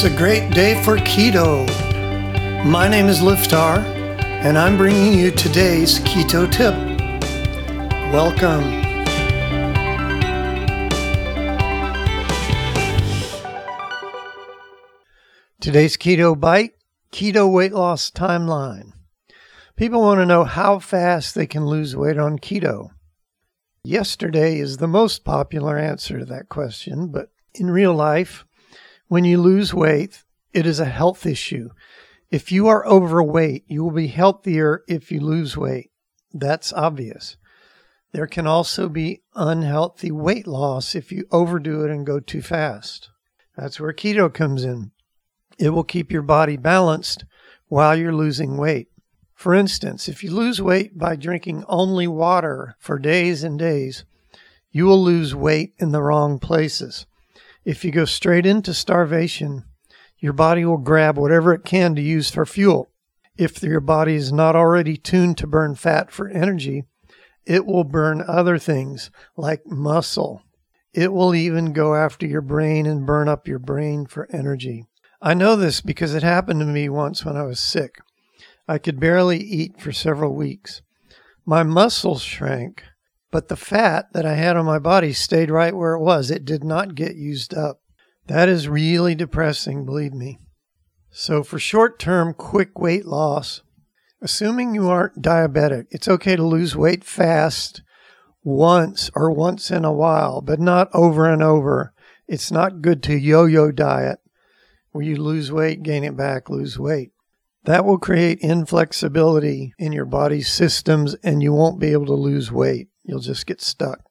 It's a great day for keto. My name is Liftar, and I'm bringing you today's keto tip. Welcome. Today's keto bite keto weight loss timeline. People want to know how fast they can lose weight on keto. Yesterday is the most popular answer to that question, but in real life, when you lose weight, it is a health issue. If you are overweight, you will be healthier if you lose weight. That's obvious. There can also be unhealthy weight loss if you overdo it and go too fast. That's where keto comes in. It will keep your body balanced while you're losing weight. For instance, if you lose weight by drinking only water for days and days, you will lose weight in the wrong places. If you go straight into starvation, your body will grab whatever it can to use for fuel. If your body is not already tuned to burn fat for energy, it will burn other things like muscle. It will even go after your brain and burn up your brain for energy. I know this because it happened to me once when I was sick. I could barely eat for several weeks. My muscles shrank but the fat that I had on my body stayed right where it was. It did not get used up. That is really depressing, believe me. So, for short term, quick weight loss, assuming you aren't diabetic, it's okay to lose weight fast once or once in a while, but not over and over. It's not good to yo yo diet where you lose weight, gain it back, lose weight. That will create inflexibility in your body's systems and you won't be able to lose weight. You'll just get stuck.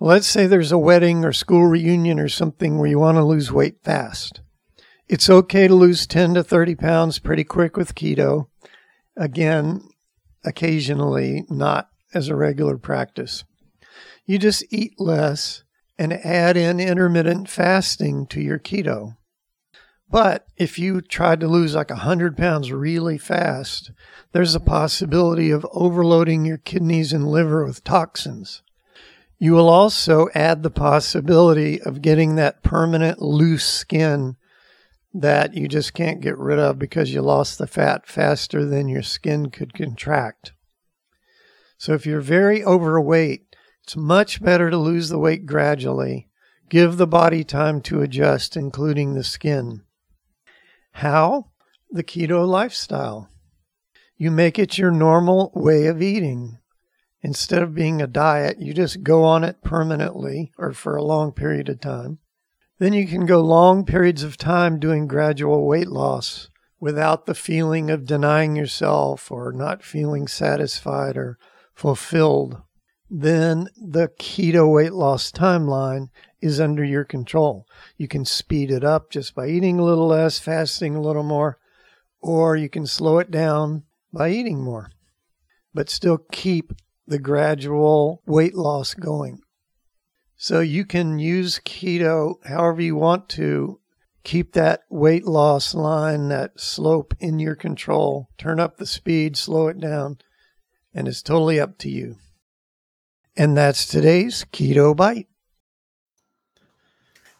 Let's say there's a wedding or school reunion or something where you want to lose weight fast. It's okay to lose 10 to 30 pounds pretty quick with keto. Again, occasionally, not as a regular practice. You just eat less and add in intermittent fasting to your keto. But if you tried to lose like 100 pounds really fast, there's a possibility of overloading your kidneys and liver with toxins. You will also add the possibility of getting that permanent loose skin that you just can't get rid of because you lost the fat faster than your skin could contract. So if you're very overweight, it's much better to lose the weight gradually. Give the body time to adjust, including the skin. How? The keto lifestyle. You make it your normal way of eating. Instead of being a diet, you just go on it permanently or for a long period of time. Then you can go long periods of time doing gradual weight loss without the feeling of denying yourself or not feeling satisfied or fulfilled. Then the keto weight loss timeline is under your control. You can speed it up just by eating a little less, fasting a little more, or you can slow it down by eating more, but still keep the gradual weight loss going. So you can use keto however you want to. Keep that weight loss line, that slope in your control. Turn up the speed, slow it down, and it's totally up to you. And that's today's Keto Bite.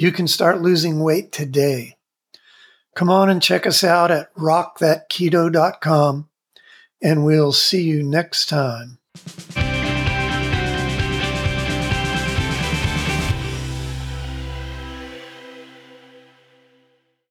you can start losing weight today. Come on and check us out at rockthatketo.com, and we'll see you next time.